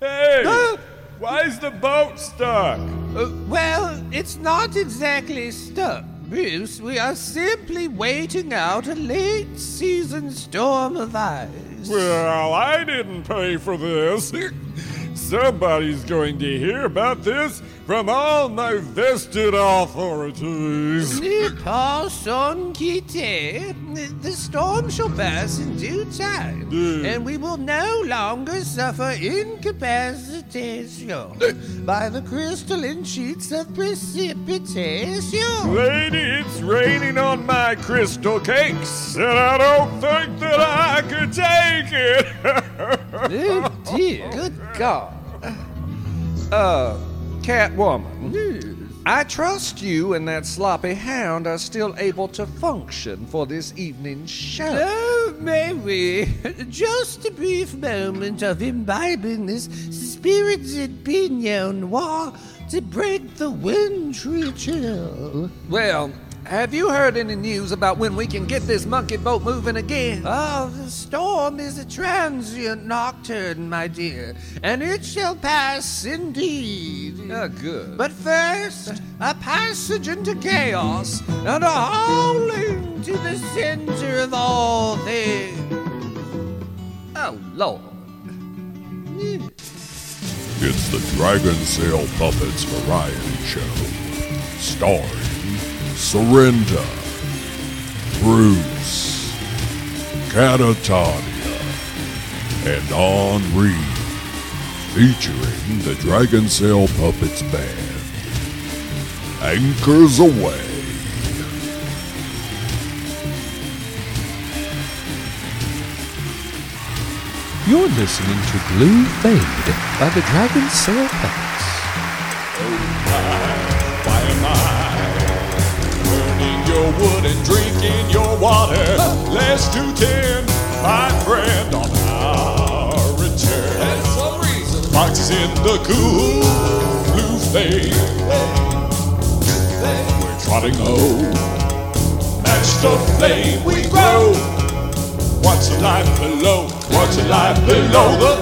Hey! Why's the boat stuck? Uh, well, it's not exactly stuck, Bruce. We are simply waiting out a late season storm of ice. Well, I didn't pay for this. Somebody's going to hear about this from all my vested authorities. Person quitte. The storm shall pass in due time, Mm. and we will no longer suffer incapacitation by the crystalline sheets of precipitation. Lady, it's raining on my crystal cakes, and I don't think that I could take it. Oh, dear. Good God. Uh, Catwoman. I trust you and that sloppy hound are still able to function for this evening's show. Oh, may we? Just a brief moment of imbibing this spirited Pinot Noir to break the wintry chill. Well, have you heard any news about when we can get this monkey boat moving again? Oh, the storm is a transient nocturne, my dear, and it shall pass indeed. Ah, good. But first, a passage into chaos and a howling to the center of all things. Oh, Lord. It's the Dragonsail Puppets Variety Show, starring Surrenda, Bruce, Catatonia, and Henri, featuring the Dragonsail Puppets Band. Anchors away. You're listening to Blue Fade by the Dragonsail Puppets. Why am I burning your wood and drinking your water? Let's do ten, my friend, on our return. That's some reason. Foxes in the cool blue fade. We're trotting low. Match the flame we grow. What's the life below? What's the life below the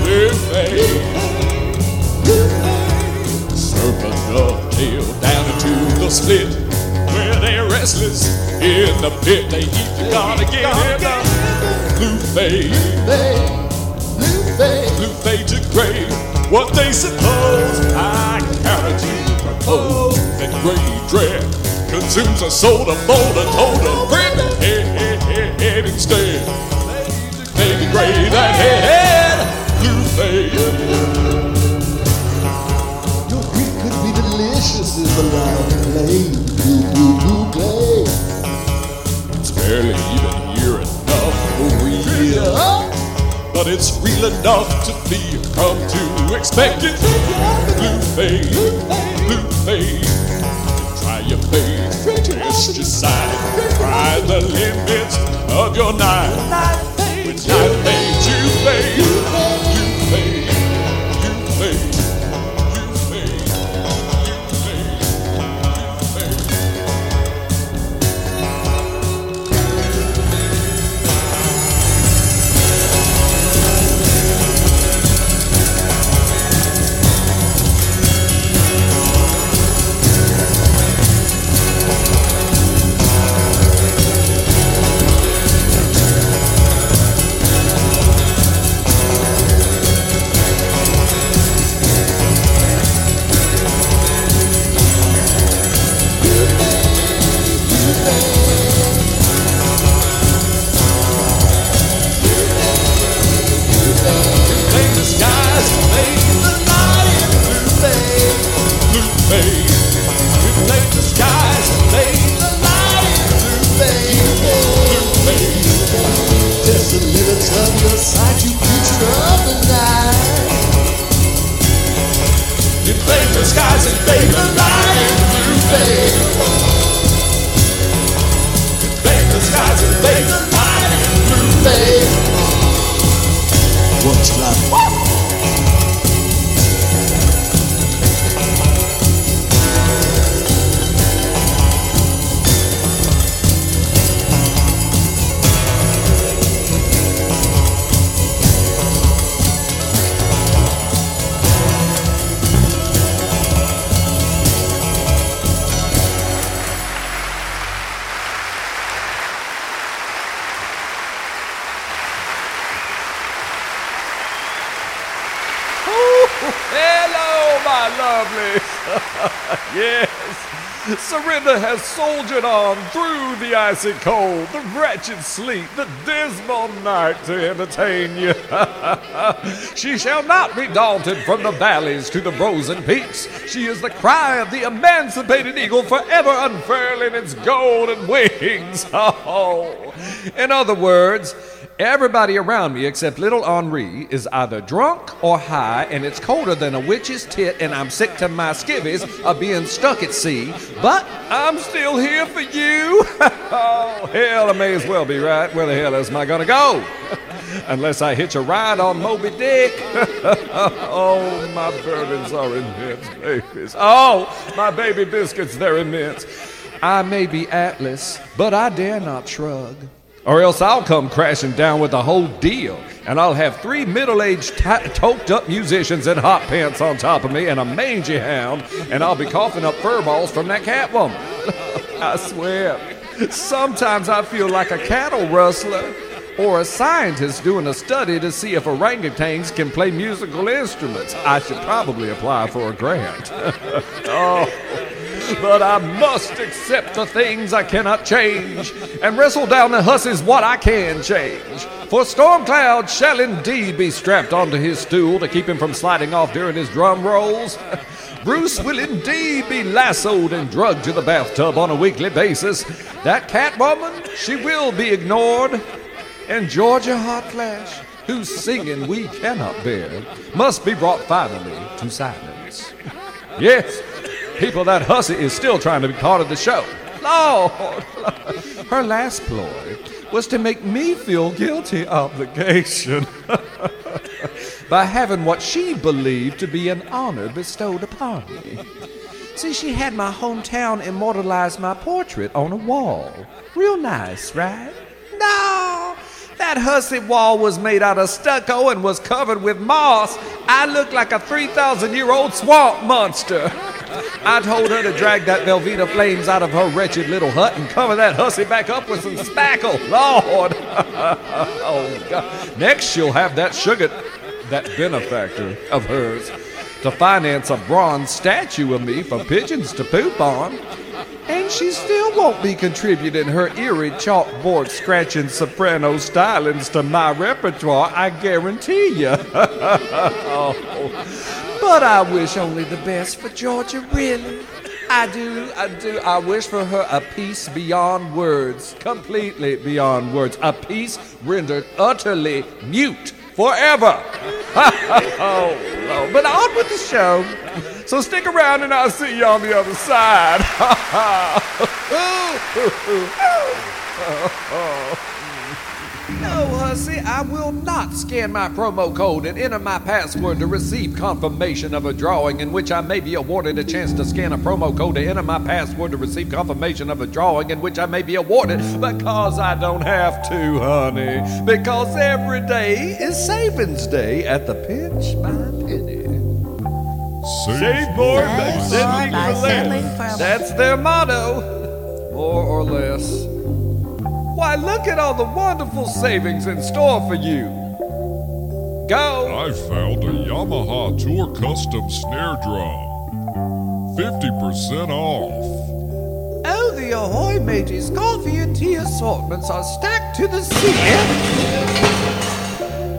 blue fade? Serpent dovetail down into the split restless in the pit. They eat the god again fade. Blue fade to gray. What they suppose I carry to propose that gray dread consumes a soul to mold a total brick. Head, head, head, head instead. Baby gray that head, fade. Your Greek could be delicious if the line played. Barely even here enough for real. But it's real enough to be come to expect it. Blue fade, blue fade. Try your fade, test your side. Try the limits of your night. What's Surrenda has soldiered on through the icy cold, the wretched sleet, the dismal night to entertain you. she shall not be daunted from the valleys to the frozen peaks. She is the cry of the emancipated eagle forever unfurling its golden wings. Oh. In other words, Everybody around me except little Henri is either drunk or high, and it's colder than a witch's tit, and I'm sick to my skivvies of being stuck at sea. But I'm still here for you. oh, hell, I may as well be right. Where the hell am I gonna go? Unless I hitch a ride on Moby Dick. oh, my burdens are immense, babies. Oh, my baby biscuits, they're immense. I may be Atlas, but I dare not shrug or else I'll come crashing down with the whole deal. And I'll have three middle aged, t- toked up musicians in hot pants on top of me and a mangy hound, and I'll be coughing up fur balls from that cat woman. I swear. Sometimes I feel like a cattle rustler or a scientist doing a study to see if orangutans can play musical instruments. I should probably apply for a grant. oh but I must accept the things I cannot change and wrestle down the hussies what I can change. For Storm Cloud shall indeed be strapped onto his stool to keep him from sliding off during his drum rolls. Bruce will indeed be lassoed and drugged to the bathtub on a weekly basis. That Catwoman, she will be ignored. And Georgia Hotflash, whose singing we cannot bear, must be brought finally to silence. Yes, people, that hussy is still trying to be part of the show. Lord, her last ploy was to make me feel guilty obligation by having what she believed to be an honor bestowed upon me. See, she had my hometown immortalize my portrait on a wall. Real nice, right? No, that hussy wall was made out of stucco and was covered with moss. I looked like a 3,000 year old swamp monster. I told her to drag that Velveeta flames out of her wretched little hut and cover that hussy back up with some spackle. Lord! oh, God. Next, she'll have that sugar, that benefactor of hers, to finance a bronze statue of me for pigeons to poop on. And she still won't be contributing her eerie chalkboard scratching soprano stylings to my repertoire, I guarantee you. oh. But I wish only the best for Georgia, really. I do, I do. I wish for her a peace beyond words, completely beyond words, a peace rendered utterly mute forever. oh. But on with the show. So stick around and I'll see you on the other side. No, hussy, I will not scan my promo code and enter my password to receive confirmation of a drawing in which I may be awarded a chance to scan a promo code to enter my password to receive confirmation of a drawing in which I may be awarded because I don't have to, honey. Because every day is savings day at the Pinch My Penny. Save more by settling for less. That's their motto, more or less. Why, look at all the wonderful savings in store for you. Go! I found a Yamaha Tour Custom Snare Drum. 50% off. Oh, the Ahoy Mateys coffee and tea assortments are stacked to the ceiling.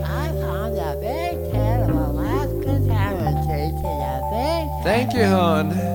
I found a big can of Alaska salmon treats in a big Thank you, hon.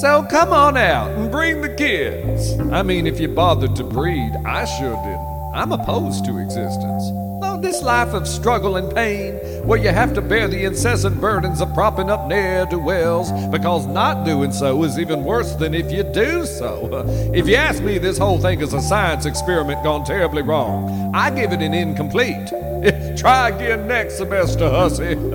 So come on out and bring the kids. I mean, if you bothered to breed, I sure didn't. I'm opposed to existence. Oh, this life of struggle and pain, where you have to bear the incessant burdens of propping up ne'er do wells, because not doing so is even worse than if you do so. If you ask me, this whole thing is a science experiment gone terribly wrong. I give it an incomplete. Try again next semester, hussy.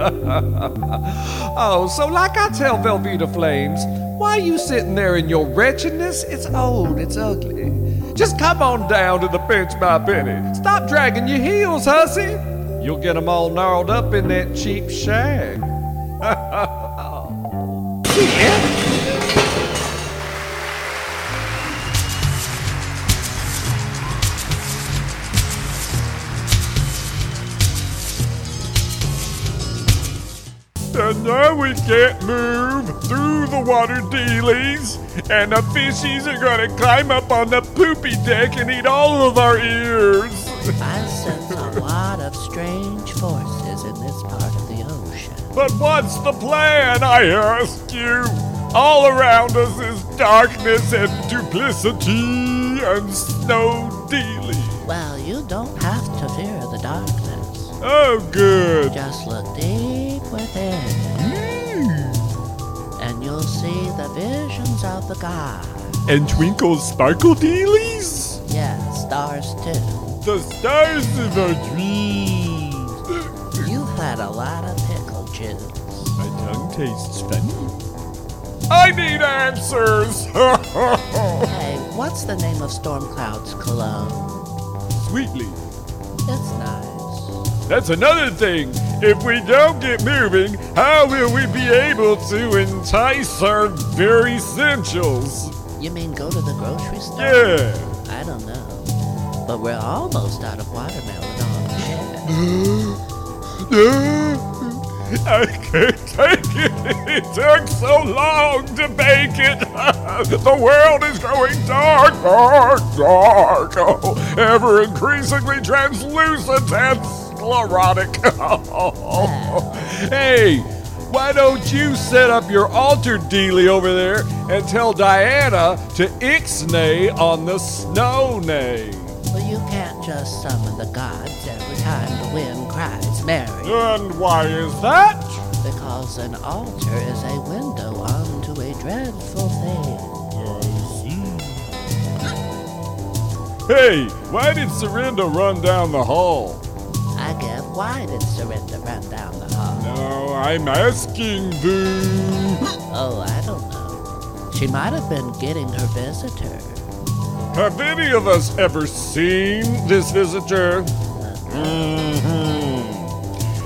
oh, so like I tell Velveeta Flames, why you sitting there in your wretchedness? It's old, it's ugly. Just come on down to the bench by penny. Stop dragging your heels, hussy. You'll get 'em all gnarled up in that cheap shag. And now we can't move through the water dealies, and the fishies are gonna climb up on the poopy deck and eat all of our ears. I sense a lot of strange forces in this part of the ocean. But what's the plan, I ask you? All around us is darkness and duplicity and snow dealy. Well, you don't have to fear the darkness. Oh, good. Just look deep within, you'll see the visions of the gods. And twinkle sparkle dealies? Yes, stars too. The stars of our dreams. You've had a lot of pickle juice. My tongue tastes funny. I need answers. Hey, what's the name of Stormcloud's cologne? Sweetly. It's nice. That's another thing. If we don't get moving, how will we be able to entice our very essentials? You mean go to the grocery store? Yeah. I don't know. But we're almost out of watermelon on hand. I can't take it. It took so long to bake it. The world is going dark, dark, dark. Oh, ever increasingly translucent and sclerotic. hey, why don't you set up your altar dealy over there and tell Diana to ixnay on the snow nay? Well, you can't just summon the gods every time the wind cries Mary. And why is that? Because an altar is a window onto a dreadful thing. Hey, why did Surrenda run down the hall? I why did Surrenda run down the hall? No, I'm asking thee. Oh, I don't know. She might have been getting her visitor. Have any of us ever seen this visitor? Mhm.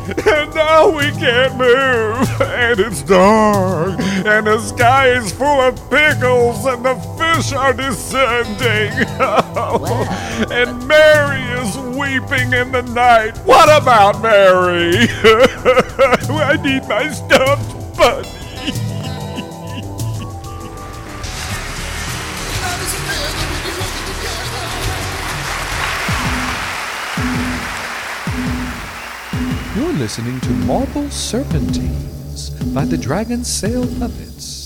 And now we can't move, and it's dark, and the sky is full of pickles, and the fish are descending. and Mary is weeping in the night. What about Mary? I need my stuffed bunny. You're listening to Marble Serpentines by the Dragonsail Puppets.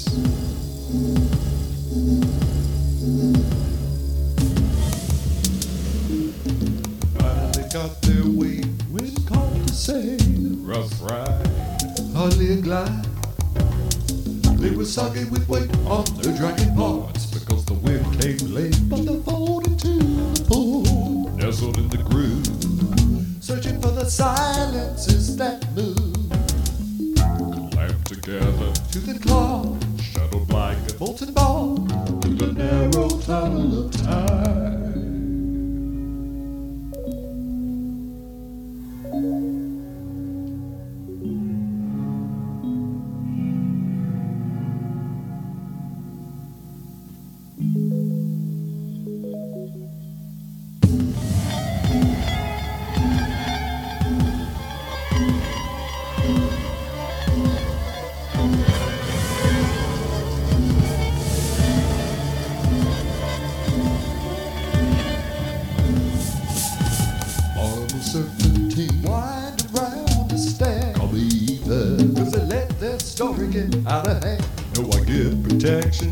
To the claw, shuttled like a molten ball through the narrow tunnel of time. Get out of hand. No, I give protection.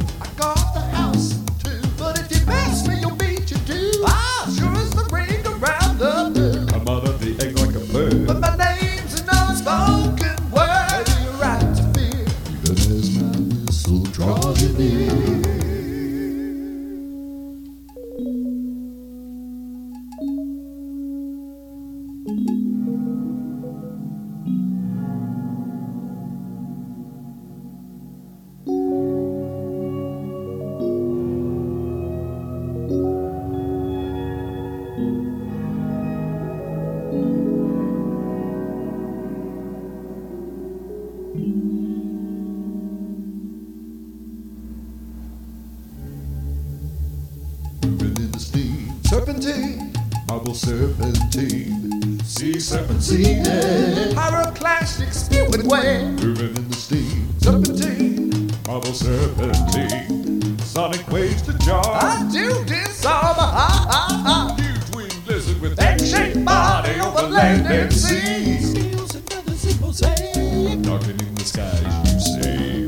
Serpentine. Sea serpentine. Pyroclastic spewing way. Moving in the steam. Serpentine. Marble serpentine. Sonic waves to jar. I do disarm a ha ha ha. Huge winged lizard with Egg-shaped body over land and sea. Scales and feathers in mosaic. Darkening the skies, you say.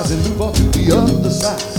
And move on to the other side.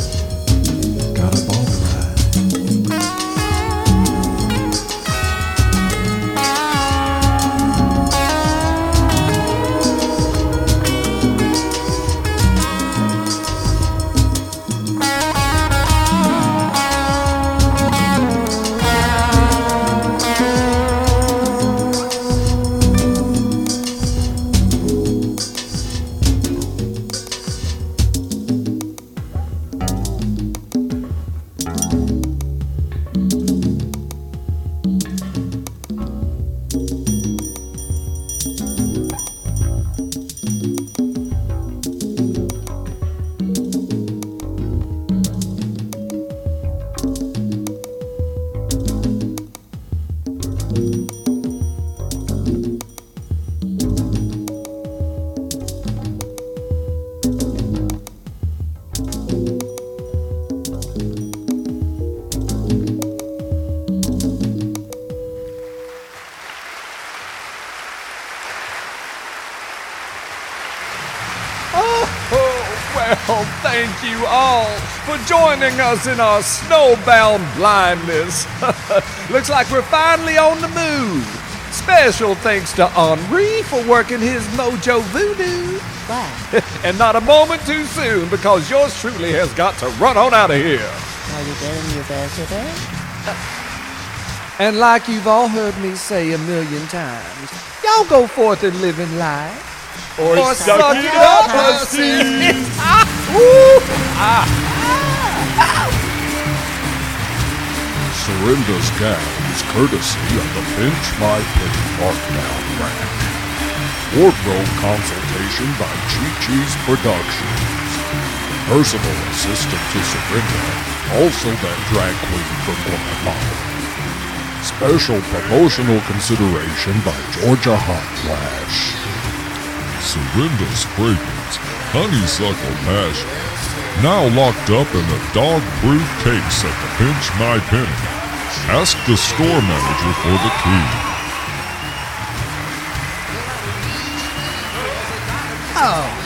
Joining us in our snowbound blindness. Looks like we're finally on the move. Special thanks to Henri for working his mojo voodoo. What? and not a moment too soon because yours truly has got to run on out of here. Are you getting your visitor? And like you've all heard me say a million times, y'all go forth and live in life. Or, suck, it up, pussy. Ah, ah. Surrenda's Gab is courtesy of the Pinch My Penny Markdown Ranch. Wardrobe consultation by Chi Chi's Productions. Personal assistant to Surrenda, also that drag queen from Guatemala. Special promotional consideration by Georgia Hot Flash. Surrenda's fragrance, honeysuckle passion, now locked up in the dog-proof case at the Pinch My Penny. Ask the store manager for the key. Oh,